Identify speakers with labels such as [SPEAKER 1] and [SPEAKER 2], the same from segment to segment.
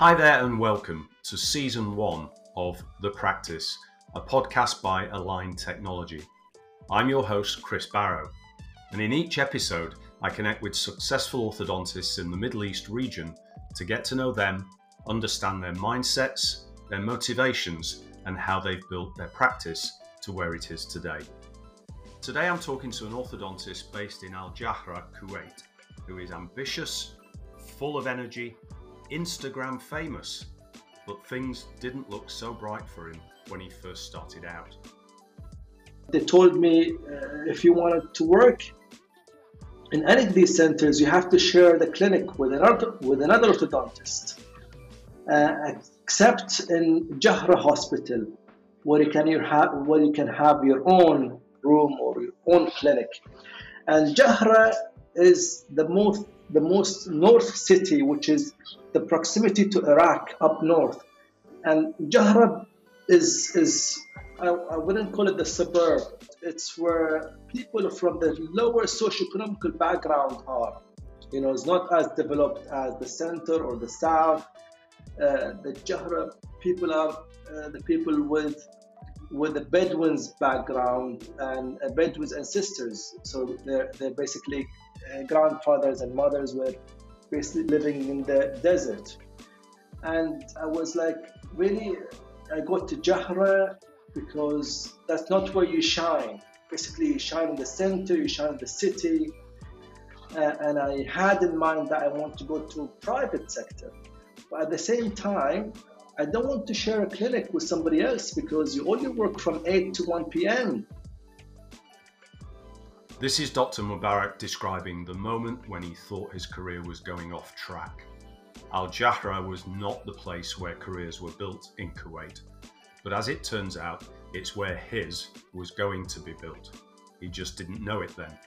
[SPEAKER 1] Hi there, and welcome to season one of The Practice, a podcast by Align Technology. I'm your host, Chris Barrow, and in each episode, I connect with successful orthodontists in the Middle East region to get to know them, understand their mindsets, their motivations, and how they've built their practice to where it is today. Today, I'm talking to an orthodontist based in Al Jahra, Kuwait, who is ambitious, full of energy, Instagram famous, but things didn't look so bright for him when he first started out.
[SPEAKER 2] They told me uh, if you wanted to work in any of these centers, you have to share the clinic with another with another orthodontist, uh, except in Jahra Hospital, where you can have where you can have your own room or your own clinic. And Jahra is the most the most north city, which is the proximity to Iraq up north. And Jahra is, is I, I wouldn't call it the suburb, it's where people from the lower socioeconomic background are. You know, it's not as developed as the center or the south. Uh, the Jahra people are uh, the people with with the Bedouins background and uh, Bedouins ancestors. So they're, they're basically uh, grandfathers and mothers were basically living in the desert. And I was like, really, I got to Jahra because that's not where you shine. Basically, you shine in the center, you shine in the city. Uh, and I had in mind that I want to go to private sector. But at the same time, I don't want to share a clinic with somebody else because you only work from 8 to 1 p.m.
[SPEAKER 1] This is Dr. Mubarak describing the moment when he thought his career was going off track. Al Jahra was not the place where careers were built in Kuwait, but as it turns out, it's where his was going to be built. He just didn't know it then.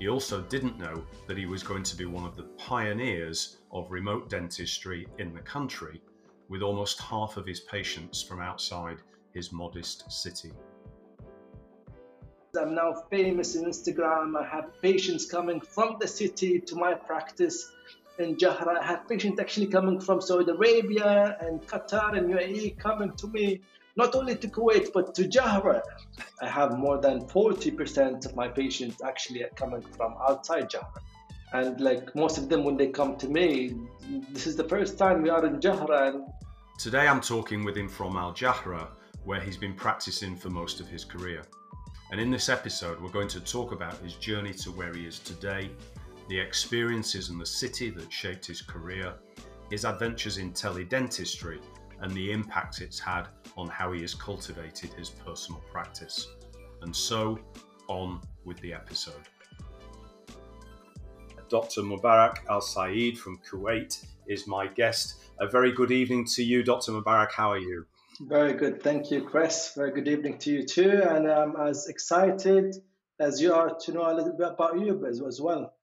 [SPEAKER 1] He also didn't know that he was going to be one of the pioneers of remote dentistry in the country, with almost half of his patients from outside his modest city.
[SPEAKER 2] I'm now famous in Instagram. I have patients coming from the city to my practice in Jahra. I have patients actually coming from Saudi Arabia and Qatar and UAE coming to me, not only to Kuwait, but to Jahra. I have more than 40% of my patients actually coming from outside Jahra. And like most of them, when they come to me, this is the first time we are in Jahra.
[SPEAKER 1] Today I'm talking with him from Al Jahra, where he's been practicing for most of his career. And in this episode, we're going to talk about his journey to where he is today, the experiences in the city that shaped his career, his adventures in teledentistry, and the impact it's had on how he has cultivated his personal practice. And so, on with the episode. Dr. Mubarak Alsaeed from Kuwait is my guest. A very good evening to you, Dr. Mubarak. How are you?
[SPEAKER 2] Very good. Thank you, Chris. Very good evening to you too. And I'm as excited as you are to know a little bit about you as, as well.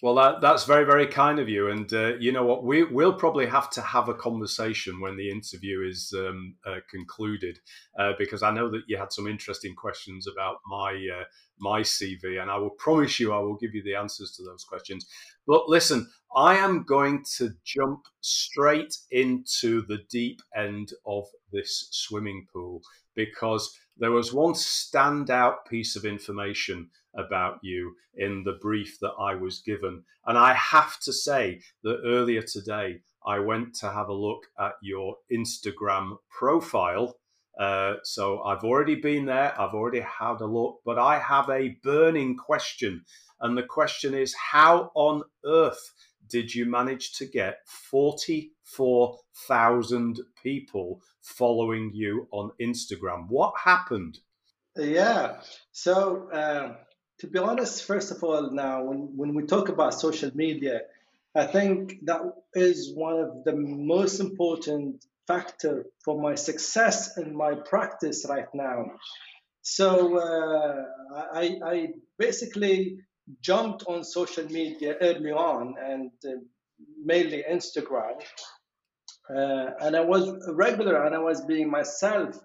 [SPEAKER 1] Well, that, that's very, very kind of you. And uh, you know what? We, we'll probably have to have a conversation when the interview is um, uh, concluded, uh, because I know that you had some interesting questions about my uh, my CV, and I will promise you I will give you the answers to those questions. But listen, I am going to jump straight into the deep end of this swimming pool because there was one standout piece of information about you in the brief that I was given. And I have to say that earlier today, I went to have a look at your Instagram profile. Uh, so I've already been there, I've already had a look, but I have a burning question. And the question is how on earth did you manage to get 44,000 people following you on Instagram? What happened?
[SPEAKER 2] Yeah. So, uh, to be honest, first of all, now when, when we talk about social media, I think that is one of the most important factor for my success in my practice right now. So uh, I, I basically jumped on social media early on and uh, mainly Instagram. Uh, and I was regular and I was being myself.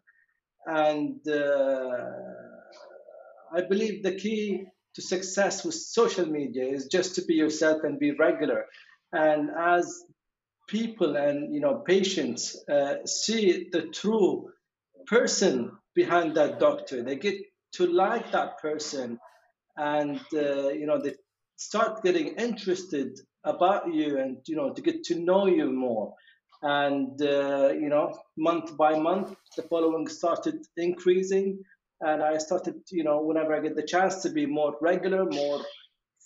[SPEAKER 2] And uh, I believe the key to success with social media is just to be yourself and be regular. And as people and you know patients uh, see the true person behind that doctor. They get to like that person, and uh, you know they start getting interested about you, and you know to get to know you more. And uh, you know, month by month, the following started increasing, and I started, you know, whenever I get the chance to be more regular, more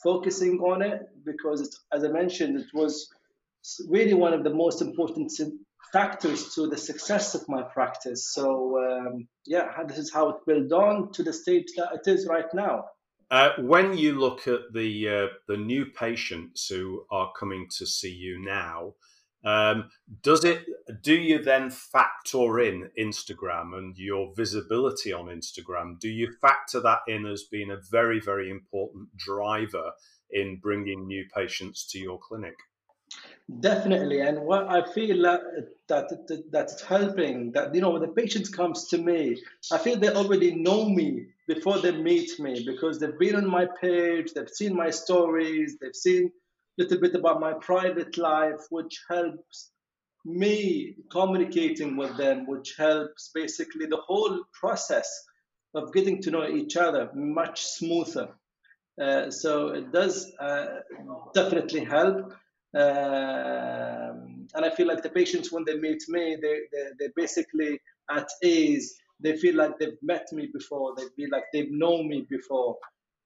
[SPEAKER 2] focusing on it, because as I mentioned, it was really one of the most important factors to the success of my practice. So um, yeah, this is how it built on to the stage that it is right now.
[SPEAKER 1] Uh, when you look at the uh, the new patients who are coming to see you now, um, does it? Do you then factor in Instagram and your visibility on Instagram? Do you factor that in as being a very very important driver in bringing new patients to your clinic?
[SPEAKER 2] Definitely, and what I feel that, that that's helping that you know when the patient comes to me, I feel they already know me before they meet me because they've been on my page, they've seen my stories, they've seen a little bit about my private life, which helps me communicating with them, which helps basically the whole process of getting to know each other much smoother. Uh, so it does uh, definitely help. Um, and I feel like the patients, when they meet me, they, they, they're basically at ease. They feel like they've met me before. They feel like they've known me before.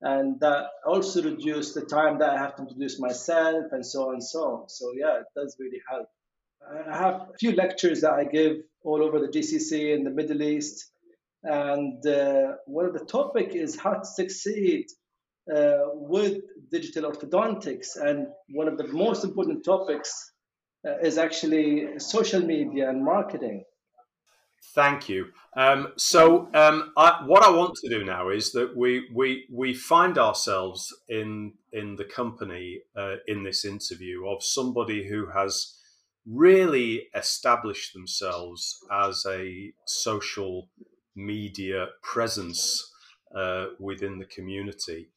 [SPEAKER 2] And that also reduces the time that I have to introduce myself and so on and so on. So, yeah, it does really help. I have a few lectures that I give all over the GCC in the Middle East. And uh, one of the topic is how to succeed uh, with digital orthodontics. And one of the most important topics uh, is actually social media and marketing.
[SPEAKER 1] Thank you. Um, so, um, I, what I want to do now is that we we we find ourselves in in the company uh, in this interview of somebody who has really established themselves as a social media presence uh, within the community.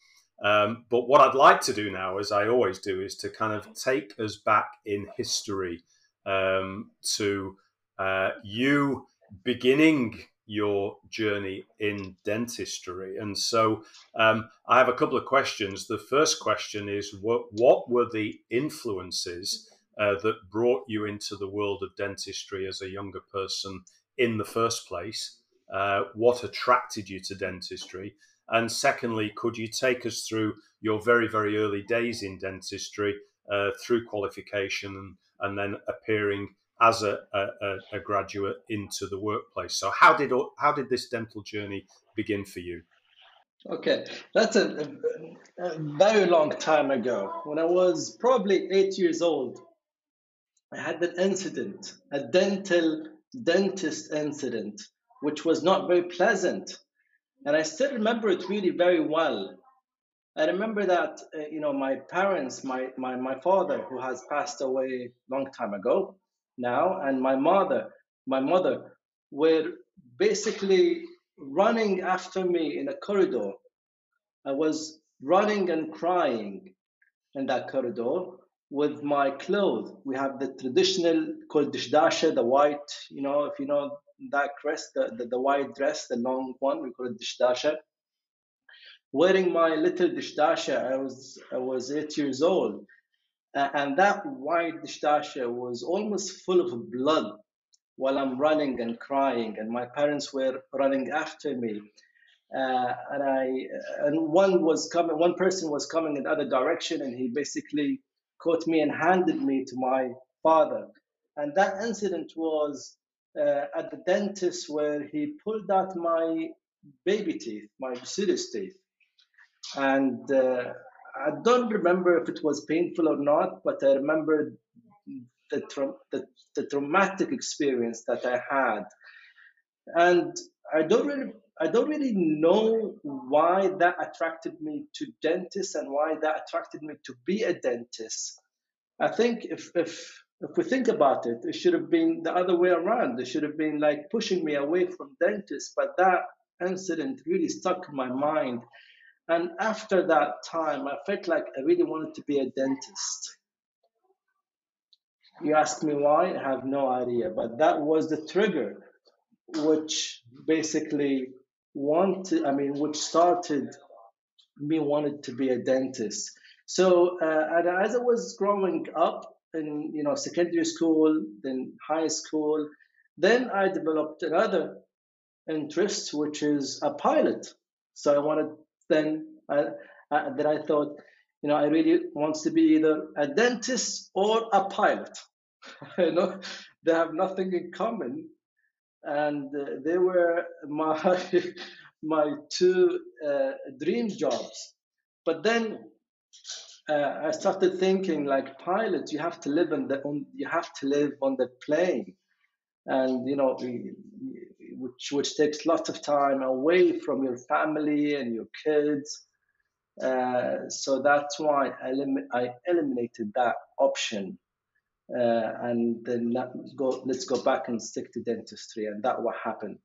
[SPEAKER 1] Um, but what I'd like to do now, as I always do, is to kind of take us back in history um, to uh, you beginning your journey in dentistry. And so um, I have a couple of questions. The first question is what, what were the influences uh, that brought you into the world of dentistry as a younger person in the first place? Uh, what attracted you to dentistry? And secondly, could you take us through your very, very early days in dentistry uh, through qualification and, and, then appearing as a, a, a, graduate into the workplace? So, how did how did this dental journey begin for you?
[SPEAKER 2] Okay, that's a, a very long time ago. When I was probably eight years old, I had an incident, a dental dentist incident, which was not very pleasant and I still remember it really very well. I remember that uh, you know my parents, my, my my father who has passed away long time ago now, and my mother, my mother were basically running after me in a corridor. I was running and crying in that corridor with my clothes. We have the traditional called dishdasha, the white, you know, if you know that dress, the, the, the white dress, the long one, we call it dishdasha. Wearing my little dishdasha, I was I was eight years old, and that white dishdasha was almost full of blood while I'm running and crying, and my parents were running after me. Uh, and I and one was coming, one person was coming in the other direction, and he basically caught me and handed me to my father. And that incident was uh, at the dentist where he pulled out my baby teeth, my Bucellus teeth. And uh, I don't remember if it was painful or not, but I remember the, tra- the, the traumatic experience that I had. And I don't really I don't really know why that attracted me to dentists and why that attracted me to be a dentist. I think if if if we think about it, it should have been the other way around. It should have been like pushing me away from dentists. But that incident really stuck in my mind. And after that time, I felt like I really wanted to be a dentist. You ask me why? I have no idea. But that was the trigger, which basically wanted, I mean, which started me wanted to be a dentist. So uh, and as I was growing up in you know secondary school, then high school, then I developed another interest, which is a pilot. So I wanted then I, I, then I thought, you know, I really wants to be either a dentist or a pilot. you know, they have nothing in common, and uh, they were my my two uh, dream jobs. But then uh, I started thinking, like pilot, you have to live on the on, you have to live on the plane, and you know, which which takes lots of time away from your family and your kids. Uh, so that's why I, elim- I eliminated that option, uh, and then let's go let's go back and stick to dentistry, and that what happened.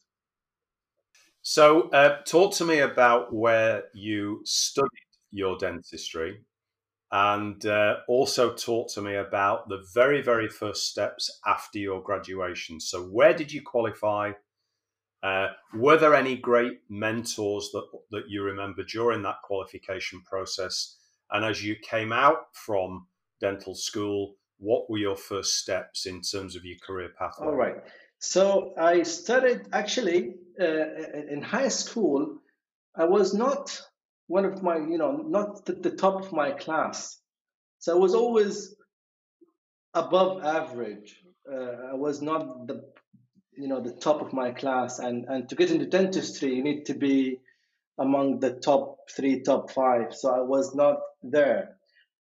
[SPEAKER 1] So, uh, talk to me about where you studied your dentistry and uh, also talk to me about the very, very first steps after your graduation. So, where did you qualify? Uh, were there any great mentors that, that you remember during that qualification process? And as you came out from dental school, what were your first steps in terms of your career pathway?
[SPEAKER 2] All right. So I studied actually uh, in high school. I was not one of my, you know, not the, the top of my class. So I was always above average. Uh, I was not the, you know, the top of my class. And and to get into dentistry, you need to be among the top three, top five. So I was not there,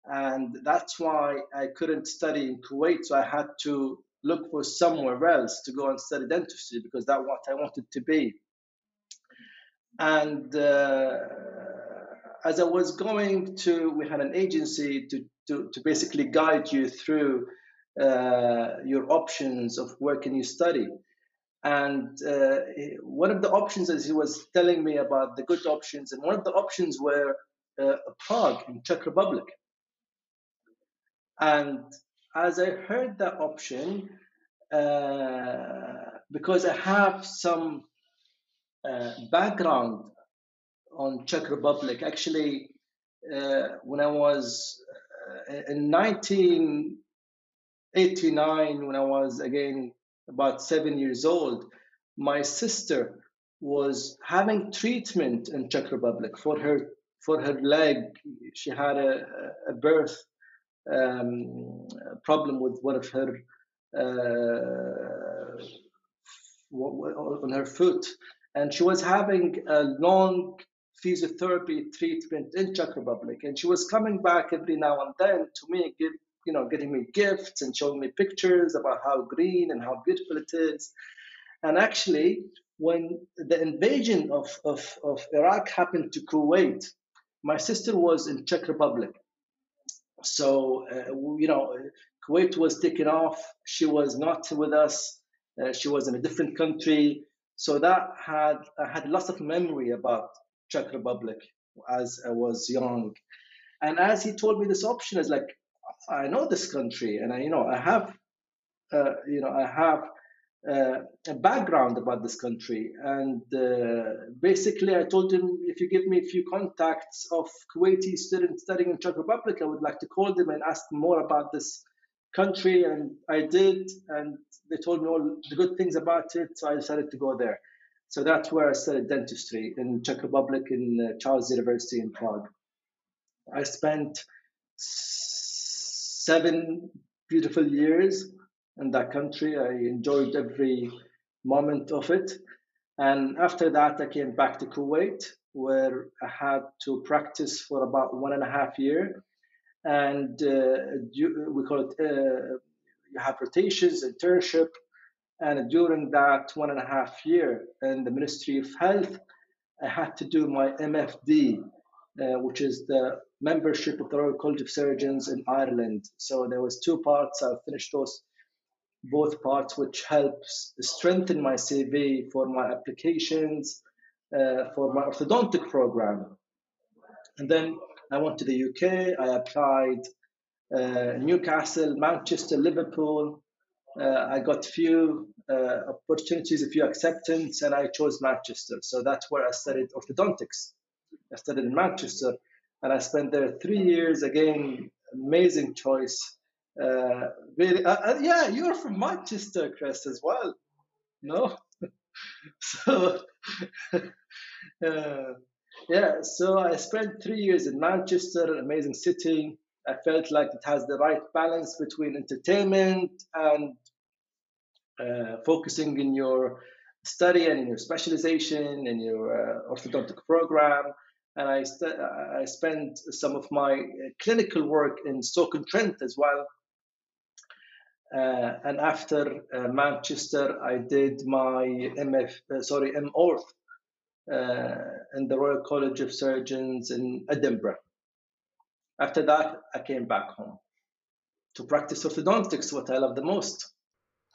[SPEAKER 2] and that's why I couldn't study in Kuwait. So I had to look for somewhere else to go and study dentistry because that's what I wanted to be. And uh, as I was going to, we had an agency to, to, to basically guide you through uh, your options of where can you study. And uh, one of the options, as he was telling me about the good options, and one of the options were uh, Prague in Czech Republic. And as I heard that option, uh, because I have some uh, background on Czech Republic. Actually, uh, when I was uh, in 1989, when I was again about seven years old, my sister was having treatment in Czech Republic for her for her leg. She had a, a birth um, problem with one of her uh, on her foot, and she was having a long physiotherapy treatment in Czech Republic, and she was coming back every now and then to me, give you know, getting me gifts and showing me pictures about how green and how beautiful it is. And actually, when the invasion of, of, of Iraq happened to Kuwait, my sister was in Czech Republic. So, uh, you know, Kuwait was taken off. She was not with us. Uh, she was in a different country. So that had I had lots of memory about Czech Republic as I was young. And as he told me this option, is like, I know this country, and I, you know, I have, uh, you know, I have uh, a background about this country. And uh, basically, I told him, if you give me a few contacts of Kuwaiti students studying in Czech Republic, I would like to call them and ask them more about this country. And I did, and they told me all the good things about it. So I decided to go there. So that's where I studied dentistry in Czech Republic in uh, Charles University in Prague. I spent seven beautiful years in that country. I enjoyed every moment of it. And after that, I came back to Kuwait, where I had to practice for about one and a half year. And uh, we call it, uh, you have rotations, internship, and during that one and a half year in the Ministry of Health, I had to do my MFD, uh, which is the membership of the Royal College of Surgeons in Ireland. So there was two parts. I finished those both parts, which helps strengthen my CV for my applications uh, for my orthodontic program. And then I went to the UK. I applied uh, Newcastle, Manchester, Liverpool. Uh, I got few uh, opportunities, a few acceptance, and I chose Manchester. So that's where I studied orthodontics. I studied in Manchester, and I spent there three years. Again, amazing choice. Uh, really, uh, uh, yeah, you're from Manchester, Chris, as well. No, so uh, yeah, so I spent three years in Manchester, an amazing city. I felt like it has the right balance between entertainment and uh, focusing in your study and in your specialization in your uh, orthodontic program. And I, st- I spent some of my clinical work in Stoke-on-Trent as well. Uh, and after uh, Manchester, I did my MF, uh, sorry, MOrth uh, in the Royal College of Surgeons in Edinburgh. After that, I came back home to practice orthodontics, what I love the most.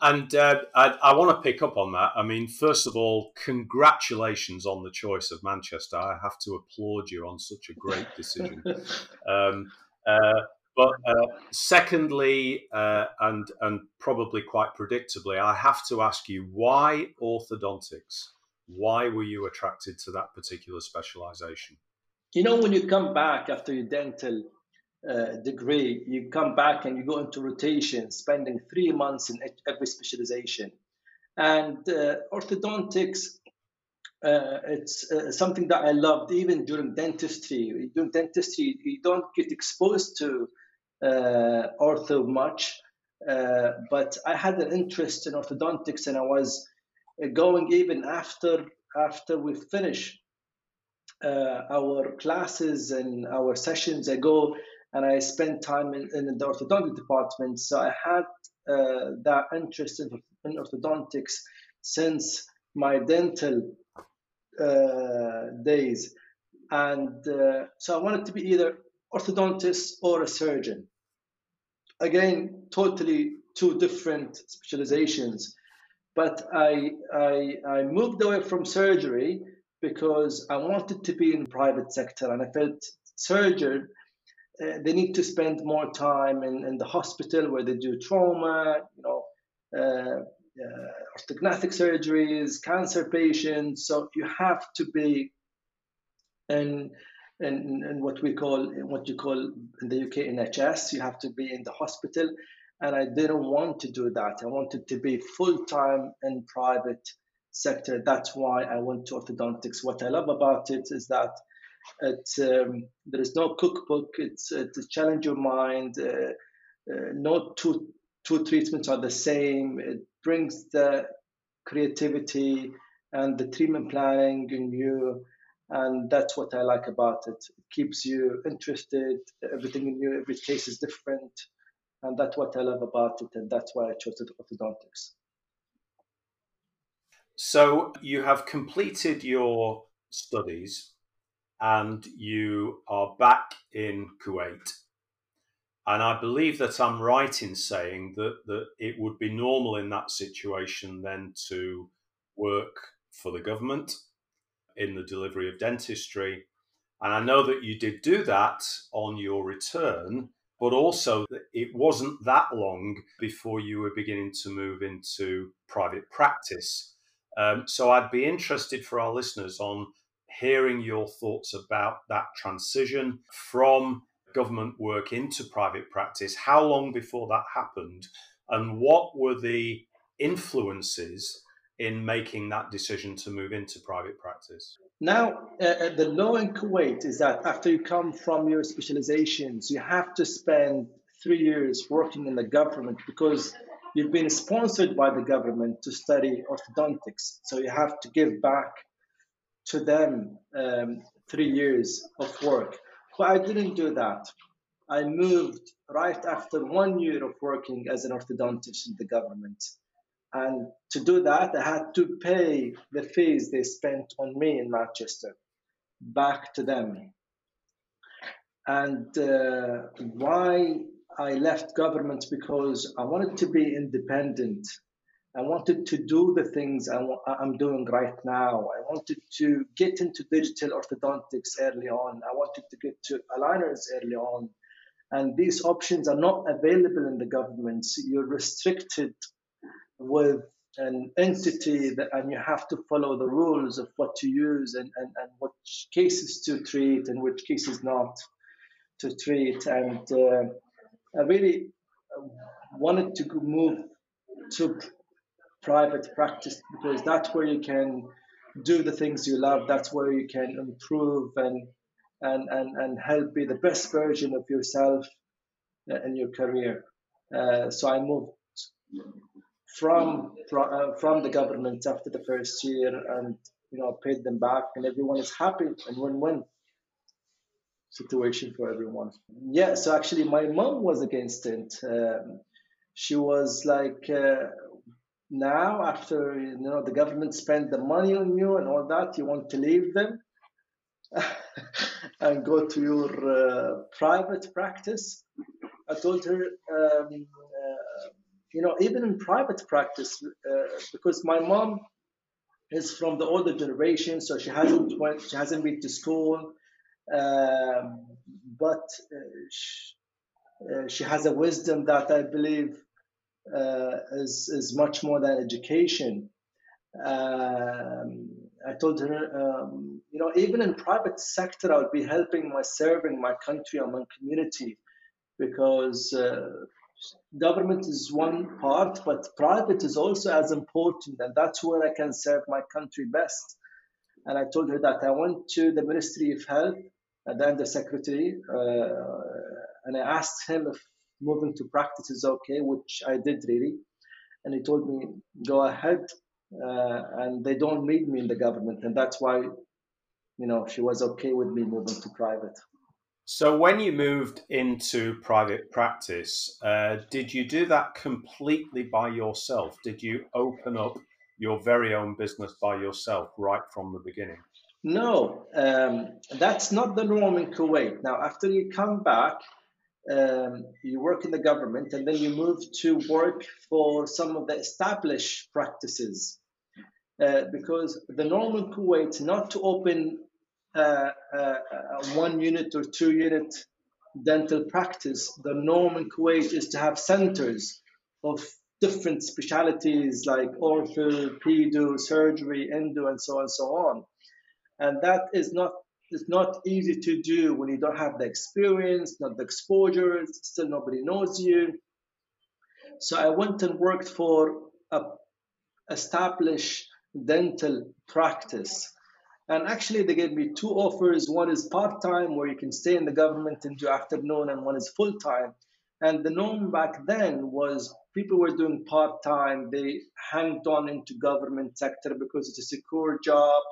[SPEAKER 1] And uh, I, I want to pick up on that. I mean, first of all, congratulations on the choice of Manchester. I have to applaud you on such a great decision. um, uh, but uh, secondly, uh, and and probably quite predictably, I have to ask you why orthodontics? Why were you attracted to that particular specialization?
[SPEAKER 2] You know, when you come back after your dental uh, degree, you come back and you go into rotation, spending three months in every specialization. And uh, orthodontics, uh, it's uh, something that I loved even during dentistry. During dentistry, you don't get exposed to uh, ortho much, but I had an interest in orthodontics, and I was going even after after we finish our classes and our sessions. I go and I spent time in, in the orthodontic department. So I had uh, that interest in, in, orthodontics since my dental uh, days. And uh, so I wanted to be either orthodontist or a surgeon. Again, totally two different specializations. But I, I, I moved away from surgery because I wanted to be in private sector and I felt surgeon uh, they need to spend more time in, in the hospital where they do trauma, you know, uh, uh, orthognathic surgeries, cancer patients. So you have to be in, in, in what we call, what you call in the UK NHS, you have to be in the hospital. And I didn't want to do that. I wanted to be full time in private sector. That's why I went to orthodontics. What I love about it is that um, there is no cookbook. It's, it's challenge your mind. Uh, uh, no two two treatments are the same. It brings the creativity and the treatment planning in you, and that's what I like about it. It keeps you interested. Everything in you, every case is different, and that's what I love about it, and that's why I chose orthodontics.
[SPEAKER 1] So you have completed your studies and you are back in Kuwait. And I believe that I'm right in saying that, that it would be normal in that situation then to work for the government in the delivery of dentistry. And I know that you did do that on your return, but also it wasn't that long before you were beginning to move into private practice. Um, so I'd be interested for our listeners on hearing your thoughts about that transition from government work into private practice. How long before that happened? And what were the influences in making that decision to move into private practice?
[SPEAKER 2] Now, uh, uh, the law in Kuwait is that after you come from your specializations, you have to spend three years working in the government because you've been sponsored by the government to study orthodontics. So you have to give back to them um, three years of work. But I didn't do that. I moved right after one year of working as an orthodontist in the government. And to do that, I had to pay the fees they spent on me in Manchester back to them. And uh, why I left government because I wanted to be independent I wanted to do the things I am doing right now. I wanted to get into digital orthodontics early on. I wanted to get to aligners early on. and these options are not available in the governments. You're restricted with an entity that, and you have to follow the rules of what to use and, and, and which cases to treat and which cases not to treat. And uh, I really wanted to move to private practice because that's where you can do the things you love. That's where you can improve and and and, and help be the best version of yourself in your career. Uh, so I moved from uh, from the government after the first year, and you know paid them back, and everyone is happy and win-win situation for everyone. Yeah, so actually my mom was against it. Um, she was like, uh, now after you know the government spent the money on you and all that, you want to leave them and go to your uh, private practice. I told her, um, uh, you know, even in private practice, uh, because my mom is from the older generation, so she hasn't went, she hasn't been to school, um, but uh, she, uh, she has a wisdom that I believe is is much more than education. Um, I told her, um, you know, even in private sector, I would be helping my serving my country and my community, because uh, government is one part, but private is also as important, and that's where I can serve my country best. And I told her that I went to the Ministry of Health and then the secretary, uh, and I asked him if moving to practice is okay, which I did really. And he told me, go ahead. Uh, and they don't need me in the government. And that's why, you know, she was okay with me moving to private.
[SPEAKER 1] So when you moved into private practice, uh, did you do that completely by yourself? Did you open up your very own business by yourself right from the beginning?
[SPEAKER 2] No, um, that's not the norm in Kuwait. Now, after you come back, um, you work in the government and then you move to work for some of the established practices. Uh, because the norm in Kuwait is not to open uh, uh, one unit or two unit dental practice. The norm in Kuwait is to have centers of different specialities like ortho, pedo, surgery, endo, and so on and so on. And that is not it's not easy to do when you don't have the experience, not the exposure, still nobody knows you. So I went and worked for a established dental practice. And actually, they gave me two offers. One is part time, where you can stay in the government and do afternoon, and one is full time. And the norm back then was people were doing part time. They hanged on into government sector because it's a secure job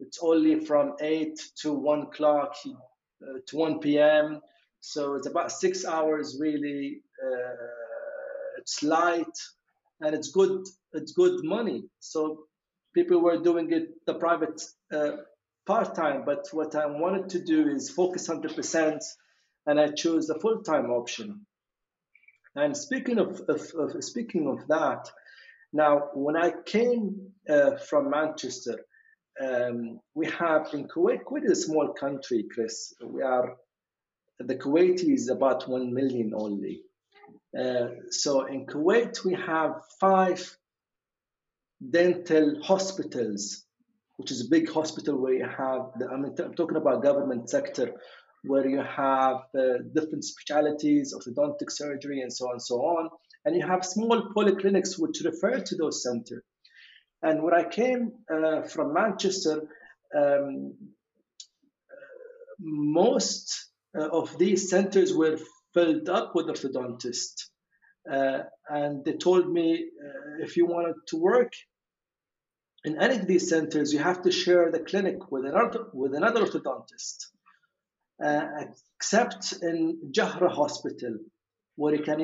[SPEAKER 2] it's only from 8 to 1 o'clock uh, to 1 p.m. So it's about six hours really. Uh, it's light and it's good. It's good money. So people were doing it the private uh, part time. But what I wanted to do is focus 100%, and I chose the full time option. And speaking of, of, of, speaking of that, now when I came uh, from Manchester, um, we have in Kuwait, Kuwait is a small country, Chris. We are, the Kuwaiti is about 1 million only. Uh, so in Kuwait, we have five dental hospitals, which is a big hospital where you have, the, I mean, I'm talking about government sector, where you have uh, different specialities, orthodontic surgery, and so on and so on. And you have small polyclinics which refer to those centers. And when I came uh, from Manchester, um, most uh, of these centers were filled up with orthodontists. Uh, and they told me uh, if you wanted to work in any of these centers, you have to share the clinic with another, with another orthodontist. Uh, except in Jahra Hospital, where you can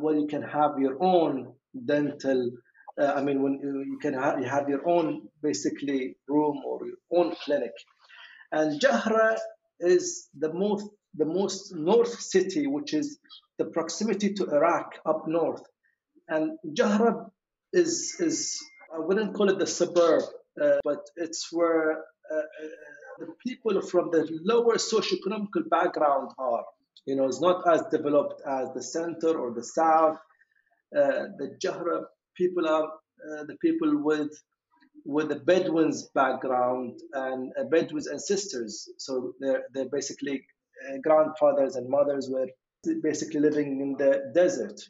[SPEAKER 2] where you can have your own dental uh, I mean, when you can have, you have your own basically room or your own clinic. And Jahra is the most the most north city, which is the proximity to Iraq up north. And Jahra is is I wouldn't call it the suburb, uh, but it's where uh, uh the people from the lower socioeconomic background are. You know, it's not as developed as the center or the south. Uh, the Jahra people are uh, the people with with the Bedouins background and uh, Bedouins ancestors. So they're they're basically uh, grandfathers and mothers were basically living in the desert.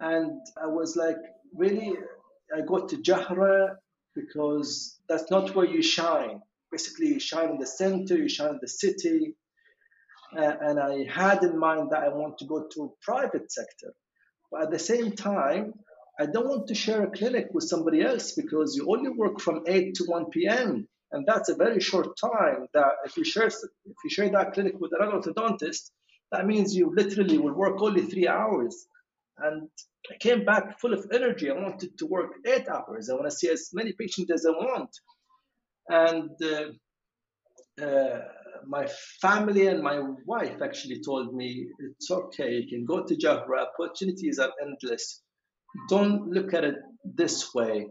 [SPEAKER 2] And I was like, really, I got to Jahra because that's not where you shine. Basically, you shine in the center, you shine in the city. Uh, and I had in mind that I want to go to private sector. But at the same time, I don't want to share a clinic with somebody else because you only work from 8 to 1 p.m. And that's a very short time that if you share if you share that clinic with another orthodontist, that means you literally will work only three hours. And I came back full of energy. I wanted to work eight hours. I want to see as many patients as I want. And uh, uh, my family and my wife actually told me it's okay. You can go to Jahra. Opportunities are endless. Don't look at it this way.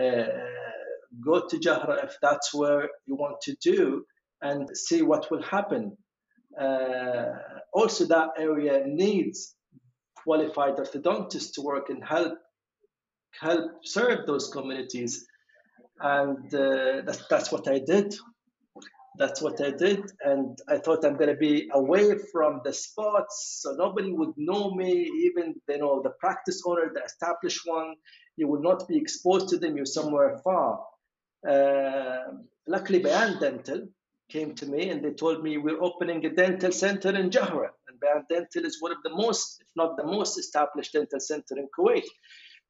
[SPEAKER 2] Uh, go to Jahra if that's where you want to do and see what will happen. Uh, also, that area needs qualified orthodontists to work and help help serve those communities, and uh, that's that's what I did. That's what I did, and I thought I'm going to be away from the spots, so nobody would know me. Even you know the practice owner, the established one, you will not be exposed to them. You're somewhere far. Uh, luckily, Bayan Dental came to me and they told me we're opening a dental center in Jahra. And Bayan Dental is one of the most, if not the most established dental center in Kuwait.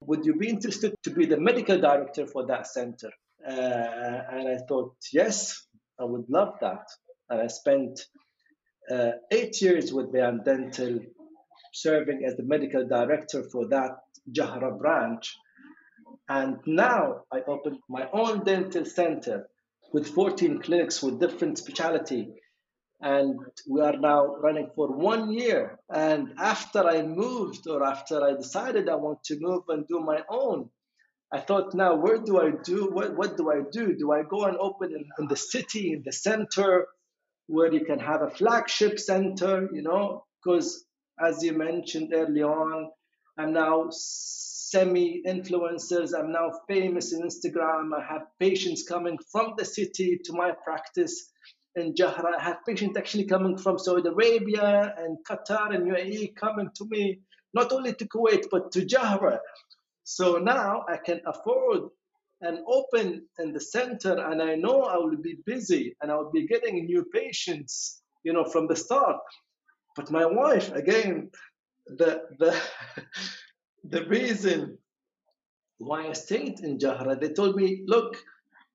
[SPEAKER 2] Would you be interested to be the medical director for that center? Uh, and I thought, yes, I would love that. And I spent uh, eight years with Bayan Dental serving as the medical director for that Jahra branch. And now I opened my own dental center with 14 clinics with different specialty. And we are now running for one year. And after I moved, or after I decided I want to move and do my own, I thought, now where do I do? What, what do I do? Do I go and open in, in the city, in the center, where you can have a flagship center, you know? Because as you mentioned early on, I'm now semi influencers. I'm now famous in Instagram. I have patients coming from the city to my practice in Jahra. I have patients actually coming from Saudi Arabia and Qatar and UAE coming to me, not only to Kuwait, but to Jahra. So now I can afford and open in the center and I know I will be busy and I will be getting new patients, you know, from the start. But my wife, again, the the the reason why I stayed in Jahra, they told me, look,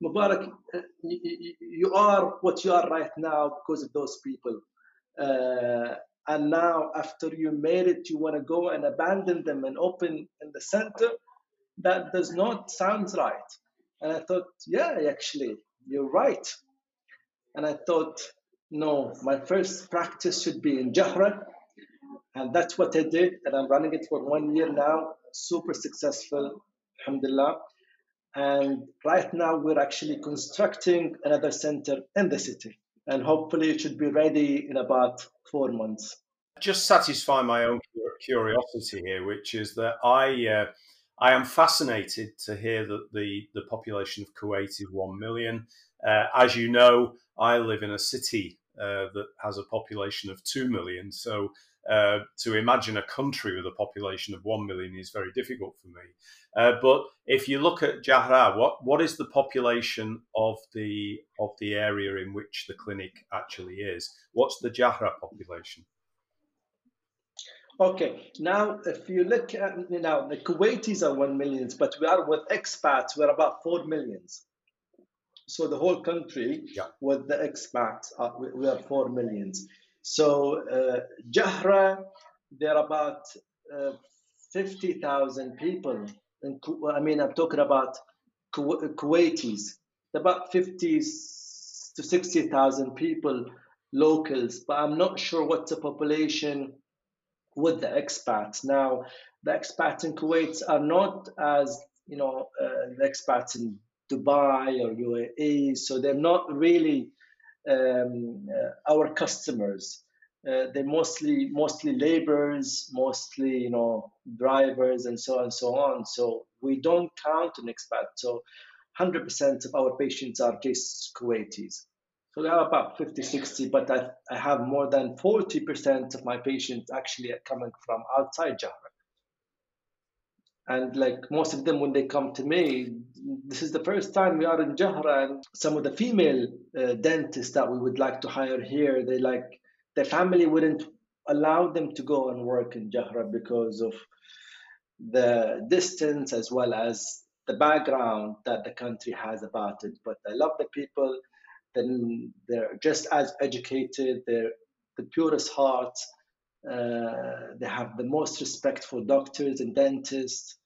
[SPEAKER 2] Mubarak, uh, you are what you are right now because of those people. Uh, and now, after you made it, you want to go and abandon them and open in the center. That does not sound right. And I thought, yeah, actually, you're right. And I thought, no, my first practice should be in Jahra and that's what I did. And I'm running it for one year now, super successful, alhamdulillah. And right now, we're actually constructing another center in the city. And hopefully, it should be ready in about four months.
[SPEAKER 1] Just satisfy my own curiosity here, which is that I. Uh, I am fascinated to hear that the, the population of Kuwait is 1 million. Uh, as you know, I live in a city uh, that has a population of 2 million. So uh, to imagine a country with a population of 1 million is very difficult for me. Uh, but if you look at Jahra, what, what is the population of the of the area in which the clinic actually is? What's the Jahra population?
[SPEAKER 2] Okay, now if you look at you know the Kuwaitis are one millions, but we are with expats, we're about four millions. So the whole country yeah. with the expats, are, we are four millions. So uh, Jahra, there are about uh, 50,000 people. In, I mean, I'm talking about Kuwaitis, about 50 to 60,000 people, locals, but I'm not sure what's the population with the expats. Now, the expats in Kuwait are not as, you know, uh, the expats in Dubai or UAE, so they're not really um, uh, our customers. uh, they're mostly mostly laborers, mostly you know drivers, and so on and so on. So we don't count on expats. So 100% of our patients are just Kuwaitis. So there are about 50, 60, but I, I have more than 40% of my patients actually coming from outside Jahra. And like most of them, when they come to me, this is the first time we are in Jahra. And some of the female uh, dentists that we would like to hire here, they like their family wouldn't allow them to go and work in Jahra because of the distance as well as the background that the country has about it. But I love the people. Then they're just as educated. They're the purest heart. Uh, they have the most respect for doctors and dentists.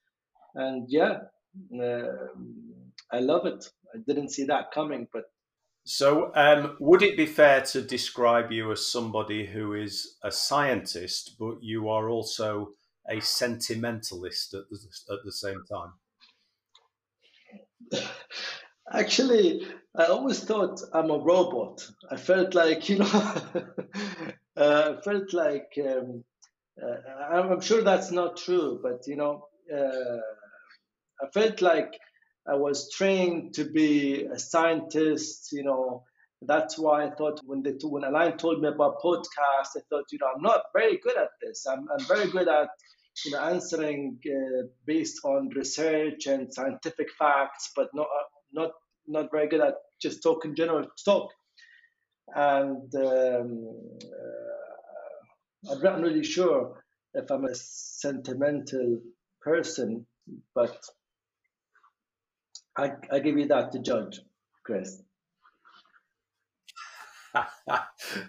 [SPEAKER 2] And yeah, uh, I love it. I didn't see that coming, but
[SPEAKER 1] so, um, would it be fair to describe you as somebody who is a scientist, but you are also a sentimentalist at the, at the same time?
[SPEAKER 2] Actually, I always thought I'm a robot. I felt like, you know, uh, I felt like, um, uh, I'm sure that's not true, but, you know, uh, felt like I was trained to be a scientist, you know. That's why I thought when they when Align told me about podcast, I thought, you know, I'm not very good at this. I'm, I'm very good at you know answering uh, based on research and scientific facts, but not not not very good at just talking general talk. And um, uh, I'm not really sure if I'm a sentimental person, but I, I give you that to judge, Chris.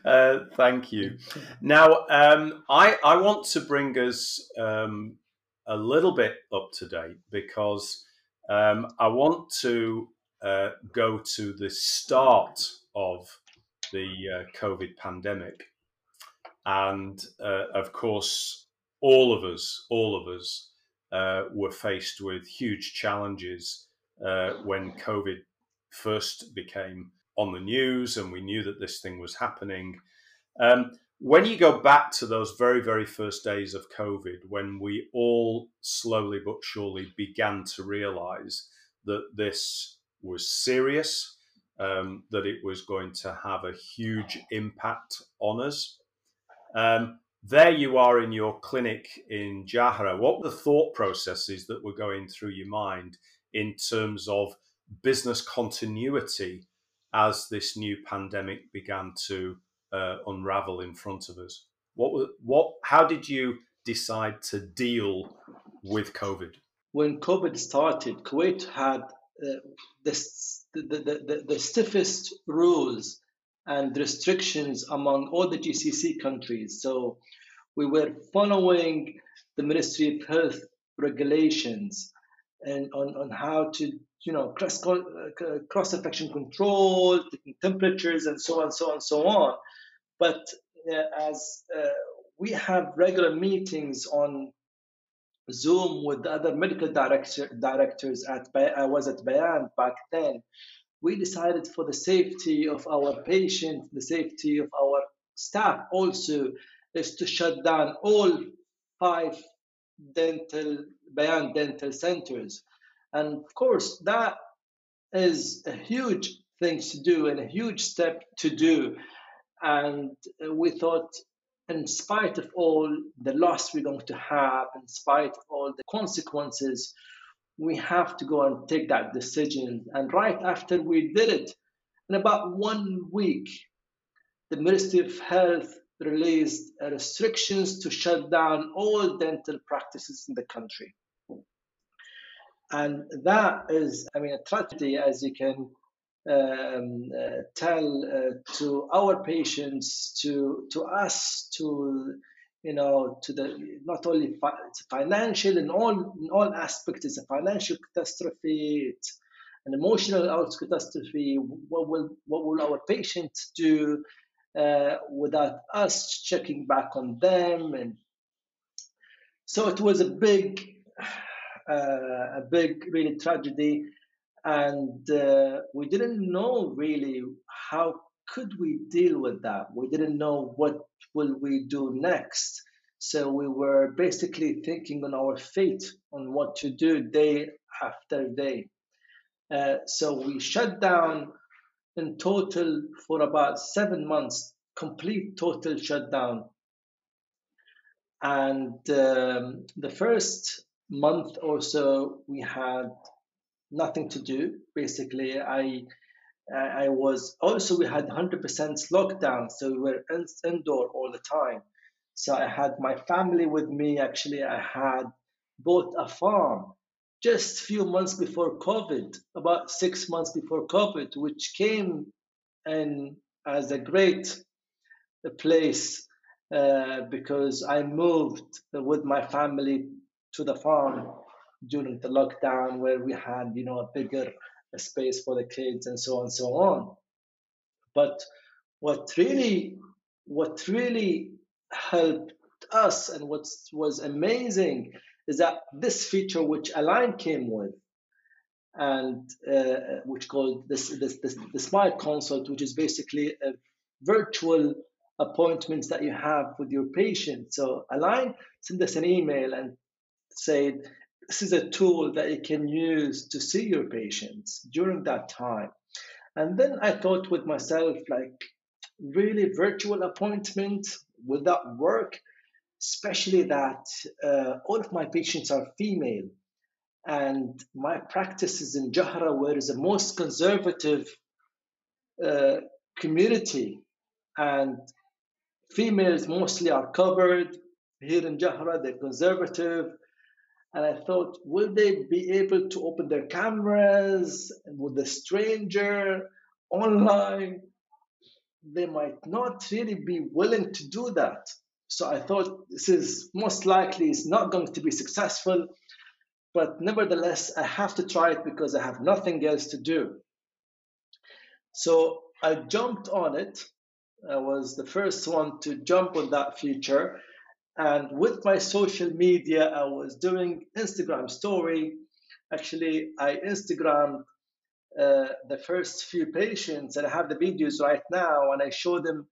[SPEAKER 1] uh, thank you. Now, um, I I want to bring us um, a little bit up to date because um, I want to uh, go to the start of the uh, COVID pandemic, and uh, of course, all of us, all of us, uh, were faced with huge challenges uh, when COVID first became on the news and we knew that this thing was happening. Um, when you go back to those very, very first days of COVID, when we all slowly but surely began to realize that this was serious, um, that it was going to have a huge impact on us. Um, there you are in your clinic in Jahra. What were the thought processes that were going through your mind in terms of business continuity as this new pandemic began to uh, unravel in front of us. What what how did you decide to deal with COVID?
[SPEAKER 2] When COVID started, Kuwait had uh, the, the, the, the stiffest rules and restrictions among all the GCC countries. So we were following the Ministry of Health regulations and on, on how to you know cross uh, cross infection control, temperatures, and so on, so on, so on. But uh, as uh, we have regular meetings on Zoom with other medical director, directors at I was at Bayan back then. We decided for the safety of our patients, the safety of our staff also, is to shut down all five dental Bayan dental centers. And of course, that is a huge thing to do and a huge step to do. And we thought, in spite of all the loss we're going to have, in spite of all the consequences, we have to go and take that decision. And right after we did it, in about one week, the Ministry of Health released restrictions to shut down all dental practices in the country. And that is, I mean, a tragedy, as you can um, uh, tell uh, to our patients, to to us, to you know, to the not only fi- financial in all in all aspects. It's a financial catastrophe. It's an emotional catastrophe. What will what will our patients do? Uh, without us checking back on them. And so it was a big, uh, a big, really tragedy. And uh, we didn't know really how could we deal with that? We didn't know what will we do next. So we were basically thinking on our fate, on what to do day after day. Uh, so we shut down in total for about seven months, complete total shutdown. And um, the first month or so, we had nothing to do. Basically, I I was also we had 100% lockdown, so we were in, indoor all the time. So I had my family with me. Actually, I had bought a farm just few months before COVID, about six months before COVID, which came in as a great place uh, because I moved with my family to the farm during the lockdown where we had, you know, a bigger space for the kids and so on and so on. But what really, what really helped us and what was amazing is that this feature which Align came with, and uh, which called this, this, this the Smart Consult, which is basically a virtual appointments that you have with your patient. So Align send us an email and said this is a tool that you can use to see your patients during that time. And then I thought with myself, like, really virtual appointment will that work? Especially that uh, all of my patients are female, and my practice is in Jahra, where is the most conservative uh, community, and females mostly are covered. Here in Jahra, they're conservative and I thought, will they be able to open their cameras with a stranger online? They might not really be willing to do that. So I thought this is most likely is not going to be successful, but nevertheless, I have to try it because I have nothing else to do. So I jumped on it. I was the first one to jump on that feature and with my social media, I was doing Instagram story. Actually, I Instagrammed uh, the first few patients, and I have the videos right now, and I show them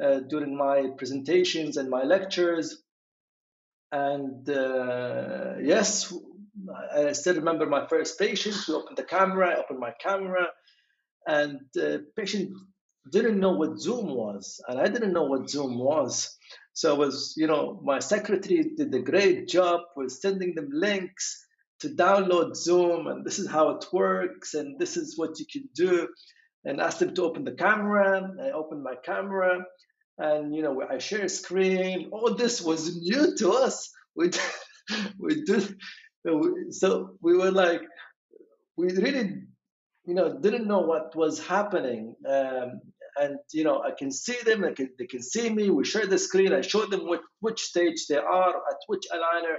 [SPEAKER 2] uh, during my presentations and my lectures. And uh, yes, I still remember my first patient. We opened the camera, I opened my camera, and the patient didn't know what Zoom was, and I didn't know what Zoom was. So it was, you know, my secretary did a great job with sending them links to download Zoom, and this is how it works, and this is what you can do, and asked them to open the camera. I opened my camera, and you know, I share a screen. All this was new to us. We we did so we were like we really you know didn't know what was happening um, and you know I can see them, they can, they can see me. We share the screen. I show them what, which stage they are, at which aligner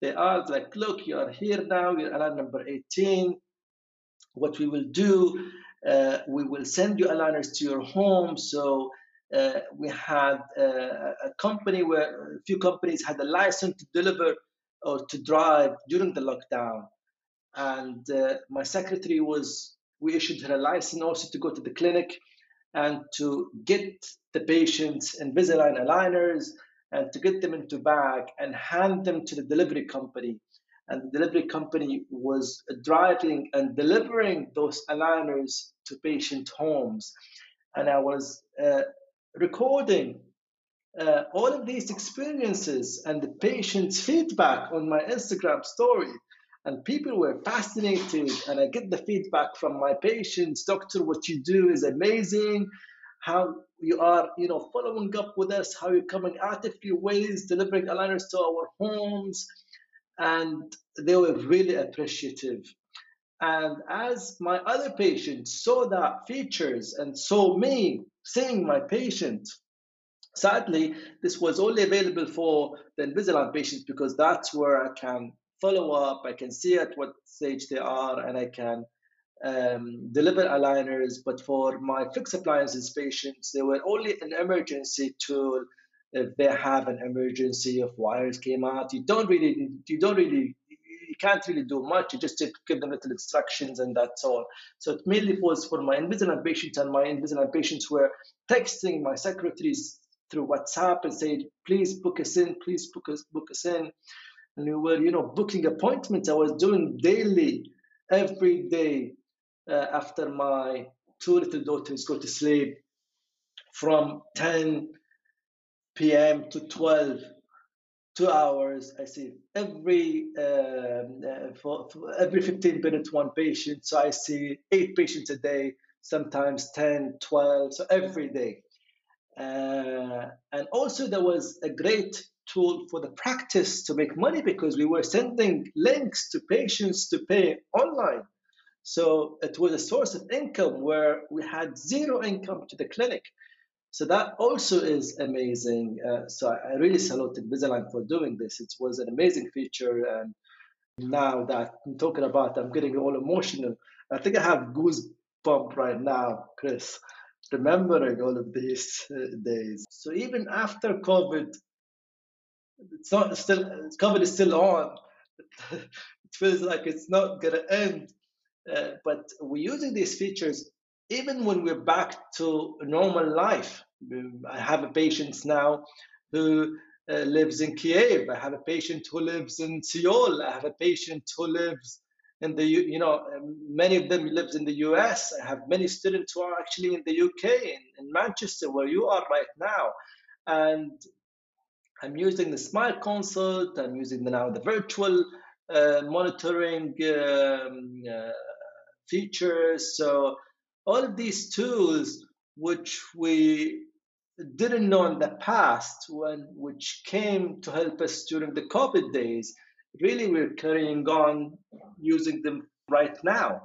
[SPEAKER 2] they are. Like, look, you are here now. You're aligner number 18. What we will do, uh, we will send you aligners to your home. So uh, we had uh, a company where a few companies had a license to deliver or to drive during the lockdown. And uh, my secretary was, we issued her a license also to go to the clinic and to get the patients Invisalign aligners and to get them into bag and hand them to the delivery company. And the delivery company was driving and delivering those aligners to patient homes. And I was uh, recording uh, all of these experiences and the patient's feedback on my Instagram story. And people were fascinated and i get the feedback from my patients doctor what you do is amazing. How you are you know following up with us how you're coming out of your ways delivering aligners to our homes. And they were really appreciative and as my other patients saw that features and saw me seeing my patient sadly this was only available for the invisalign patients because that's where i can follow up, I can see at what stage they are, and I can um, deliver aligners. But for my fixed appliances patients, they were only an emergency tool if they have an emergency if wires came out. You don't really, you don't really, you can't really do much. You just give them little instructions and that's all. So it mainly was for my Invisalign patients, and my Invisalign patients were texting my secretaries through WhatsApp and saying, please book us in, please book us, book us in. And we were, you know, booking appointments. I was doing daily, every day uh, after my two little daughters go to sleep from 10 p.m. to 12 two hours. I see every um, uh, for, every 15 minutes one patient. So I see eight patients a day, sometimes 10, 12, so every day. Uh, and also there was a great tool for the practice to make money because we were sending links to patients to pay online. So it was a source of income where we had zero income to the clinic. So that also is amazing. Uh, so I really saluted Invisalign for doing this. It was an amazing feature. And now that I'm talking about, I'm getting all emotional. I think I have goosebump right now, Chris, remembering all of these uh, days. So even after COVID, it's not still COVID is still on. it feels like it's not gonna end. Uh, but we're using these features even when we're back to normal life, I have a patient now who uh, lives in Kiev. I have a patient who lives in Seoul. I have a patient who lives in the you know many of them lives in the US. I have many students who are actually in the UK in, in Manchester where you are right now, and I'm using the Smile Consult. I'm using the, now the virtual uh, monitoring um, uh, features. So all of these tools which we didn't know in the past when which came to help us during the covid days really we're carrying on using them right now.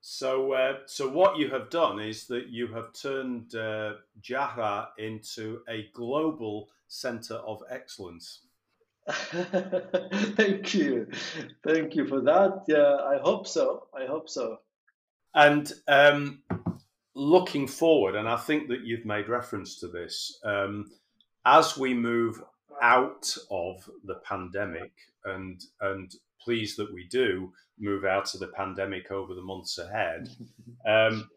[SPEAKER 1] So uh, so what you have done is that you have turned uh, Jahra into a global center of excellence.
[SPEAKER 2] Thank you. Thank you for that. Yeah i hope so. I hope so.
[SPEAKER 1] And um, looking forward, and I think that you've made reference to this, um, as we move out of the pandemic, and and pleased that we do move out of the pandemic over the months ahead. Um,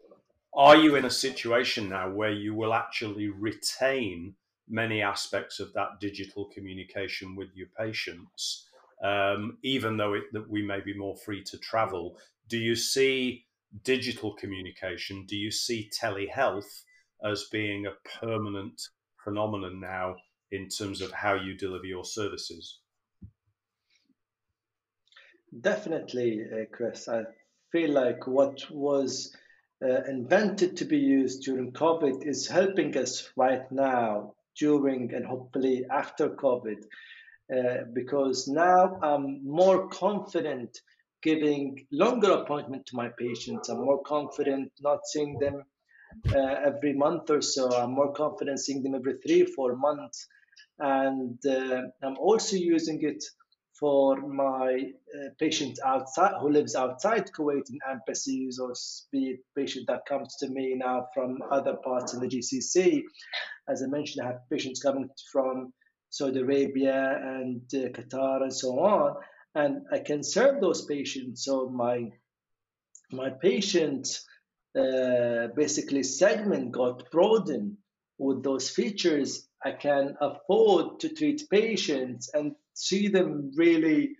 [SPEAKER 1] are you in a situation now where you will actually retain many aspects of that digital communication with your patients, um, even though it, that we may be more free to travel? Do you see digital communication, do you see telehealth as being a permanent phenomenon now in terms of how you deliver your services?
[SPEAKER 2] Definitely, uh, Chris. I feel like what was uh, invented to be used during COVID is helping us right now, during and hopefully after COVID, uh, because now I'm more confident giving longer appointment to my patients. I'm more confident not seeing them uh, every month or so. I'm more confident seeing them every three, four months. And uh, I'm also using it for my uh, patient outside who lives outside Kuwait in embassies or be it patient that comes to me now from other parts in the GCC. As I mentioned, I have patients coming from Saudi Arabia and uh, Qatar and so on and I can serve those patients. So my my patient uh, basically segment got broadened with those features. I can afford to treat patients and see them really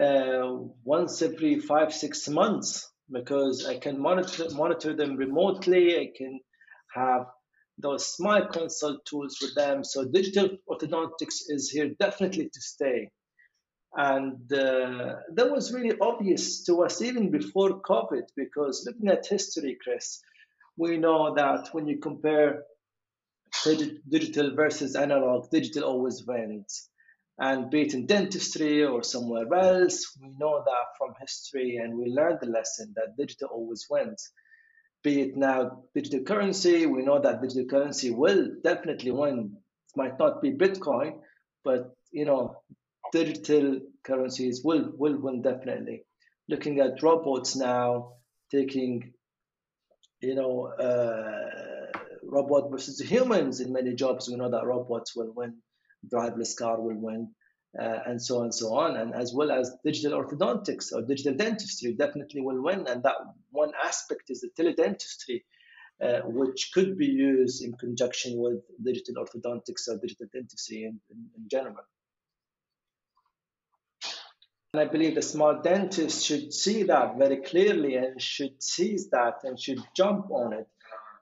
[SPEAKER 2] uh, once every five six months because I can monitor monitor them remotely. I can have those smile consult tools for them. So digital orthodontics is here definitely to stay. And uh, that was really obvious to us even before COVID, because looking at history, Chris, we know that when you compare digital versus analog, digital always wins. And be it in dentistry or somewhere else, we know that from history and we learned the lesson that digital always wins. Be it now digital currency, we know that digital currency will definitely win. It might not be Bitcoin, but you know, digital currencies will will win definitely. Looking at robots now, taking you know uh, robot versus humans in many jobs, we know that robots will win. Driverless car will win. uh, and so on and so on, and as well as digital orthodontics or digital dentistry definitely will win. And that one aspect is the teledentistry, uh, which could be used in conjunction with digital orthodontics or digital dentistry in, in, in general. And I believe the smart dentist should see that very clearly and should seize that and should jump on it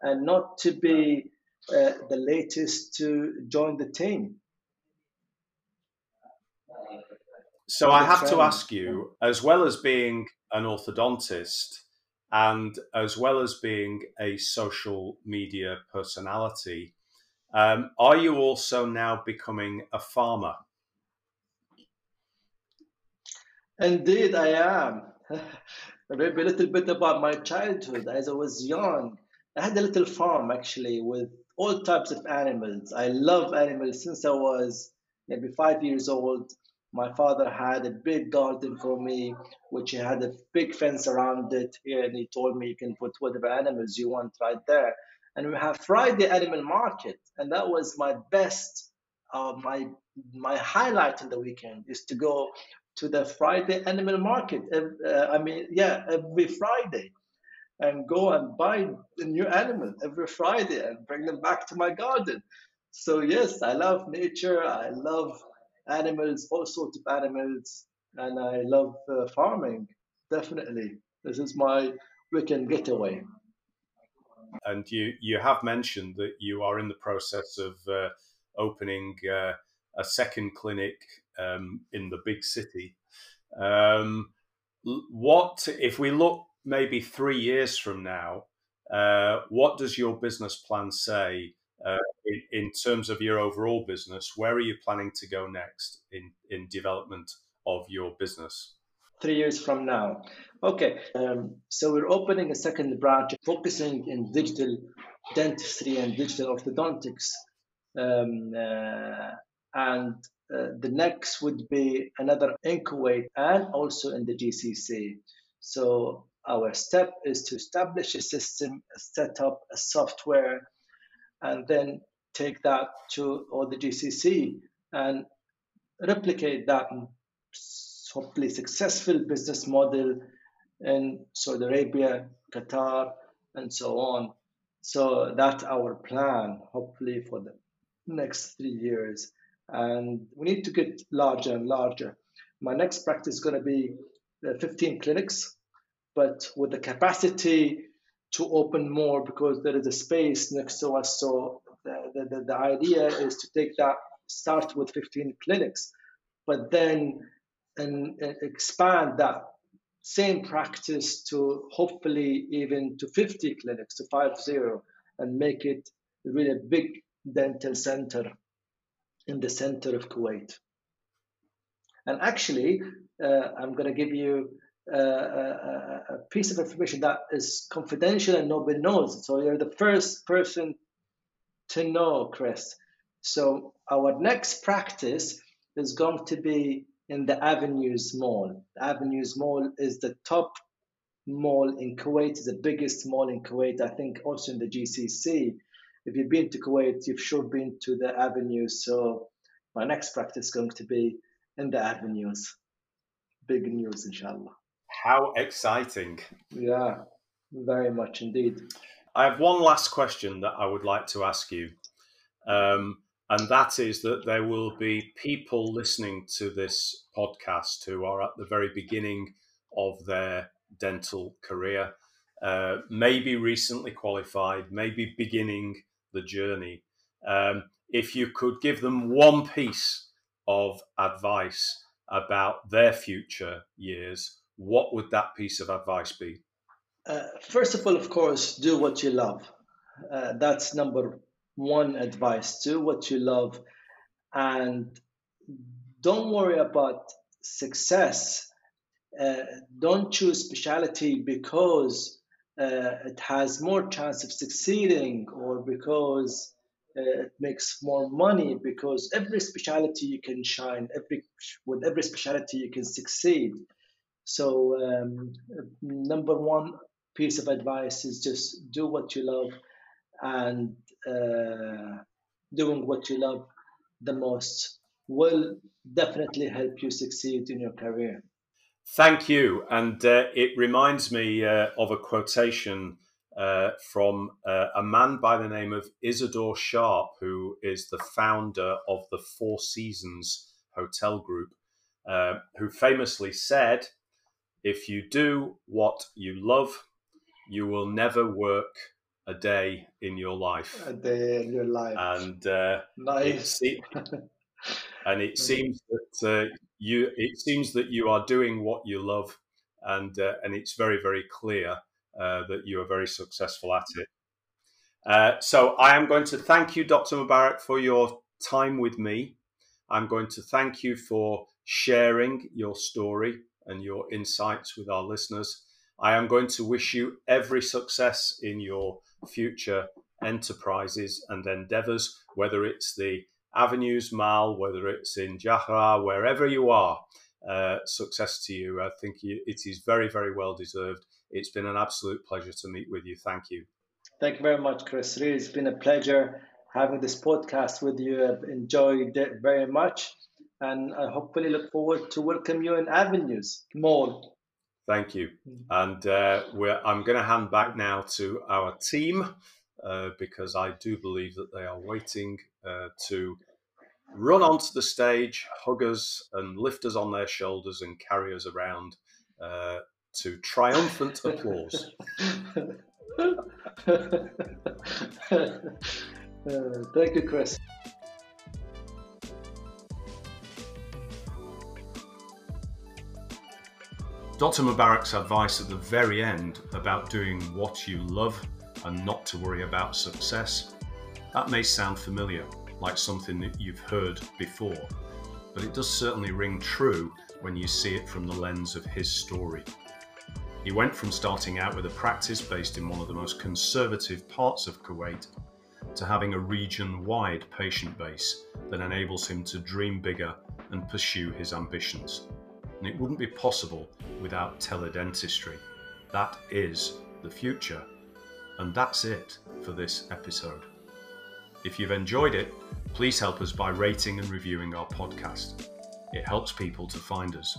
[SPEAKER 2] and not to be uh, the latest to join the team.
[SPEAKER 1] So I have to ask you, as well as being an orthodontist and as well as being a social media personality, um, are you also now becoming a farmer?
[SPEAKER 2] Indeed, I am. Maybe a little bit about my childhood. As I was young, I had a little farm actually with all types of animals. I love animals since I was maybe five years old. My father had a big garden for me, which he had a big fence around it here, and he told me you can put whatever animals you want right there. And we have Friday animal market, and that was my best, uh, my my highlight in the weekend is to go to the Friday animal market. Uh, I mean, yeah, every Friday, and go and buy a new animal every Friday and bring them back to my garden. So yes, I love nature. I love animals, all sorts of animals, and I love uh, farming. Definitely, this is my weekend getaway.
[SPEAKER 1] And you you have mentioned that you are in the process of uh, opening uh, a second clinic um, in the big city. Um, what if we look maybe three years from now? Uh, what does your business plan say uh, in, in, terms of your overall business? Where are you planning to go next in, in development of your business?
[SPEAKER 2] Three years from now. Okay, um, so we're opening a second branch focusing in digital dentistry and digital orthodontics. Um, uh, and uh, the next would be another in Kuwait and also in the GCC. So our step is to establish a system, set up a software, and then take that to all the GCC and replicate that hopefully successful business model in Saudi Arabia, Qatar, and so on. So that's our plan, hopefully for the next three years and we need to get larger and larger. My next practice is going to be uh, 15 clinics, but with the capacity to open more because there is a space next to us. So the, the, the idea is to take that, start with 15 clinics, but then and, and expand that same practice to hopefully even to 50 clinics, to 50, and make it really a big dental center in the center of Kuwait. And actually, uh, I'm going to give you uh, a, a, piece of information that is confidential and nobody knows. So you're the first person to know, Chris. So our next practice is going to be in the Avenues Mall. The Avenues Mall is the top mall in Kuwait. It's the biggest mall in Kuwait. I think also in the GCC if you've been to Kuwait, you've sure been to the avenues. So my next practice is going to be in the avenues. Big news, inshallah.
[SPEAKER 1] How exciting!
[SPEAKER 2] Yeah, very much indeed.
[SPEAKER 1] I have one last question that I would like to ask you. Um, and that is that there will be people listening to this podcast who are at the very beginning of their dental career, uh, maybe recently qualified, maybe beginning the journey. Um, if you could give them one piece of advice about their future years, what would that piece of advice be?
[SPEAKER 2] Uh, first of all, of course, do what you love. Uh, that's number one advice. Do what you love and don't worry about success. Uh, don't choose specialty because uh, it has more chance of succeeding or because uh, it makes more money because every specialty you can shine every with every specialty you can succeed so um, number one piece of advice is just do what you love and uh, doing what you love the most will definitely help you succeed in your career.
[SPEAKER 1] Thank you. And uh, it reminds me uh, of a quotation uh, from uh, a man by the name of Isadore Sharp, who is the founder of the Four Seasons Hotel Group, uh, who famously said, If you do what you love, you will never work a day in your life.
[SPEAKER 2] A day in your life.
[SPEAKER 1] And uh,
[SPEAKER 2] nice.
[SPEAKER 1] It, and it seems that uh, you it seems that you are doing what you love, and uh, and it's very very clear uh, that you are very successful at it. Uh, so I am going to thank you, Dr. Mubarak, for your time with me. I'm going to thank you for sharing your story and your insights with our listeners. I am going to wish you every success in your future enterprises and endeavors, whether it's the Avenues Mall, whether it's in Jahra, wherever you are. Uh, success to you. I think you, it is very, very well deserved. It's been an absolute pleasure to meet with you. Thank you.
[SPEAKER 2] Thank you very much, Chris. Really, it's been a pleasure having this podcast with you. I've enjoyed it very much. And I hopefully look forward to welcome you in Avenues Mall.
[SPEAKER 1] Thank you. Mm. And uh, I'm going to hand back now to our team uh, because I do believe that they are waiting uh, to run onto the stage, hug us, and lift us on their shoulders and carry us around uh, to triumphant applause.
[SPEAKER 2] Uh, thank you, Chris.
[SPEAKER 1] Dr. Mubarak's advice at the very end about doing what you love and not to worry about success, that may sound familiar, like something that you've heard before, but it does certainly ring true when you see it from the lens of his story. He went from starting out with a practice based in one of the most conservative parts of Kuwait to having a region wide patient base that enables him to dream bigger and pursue his ambitions and it wouldn't be possible without teledentistry. That is the future. And that's it for this episode. If you've enjoyed it, please help us by rating and reviewing our podcast. It helps people to find us.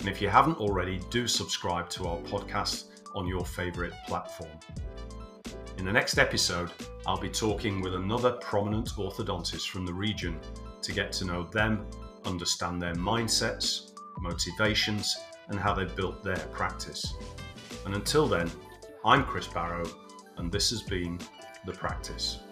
[SPEAKER 1] And if you haven't already, do subscribe to our podcast on your favourite platform. In the next episode, I'll be talking with another prominent orthodontist from the region to get to know them, understand their mindsets, motivations, and how they've built their practice. And until then, I'm Chris Barrow, and this has been The Practice.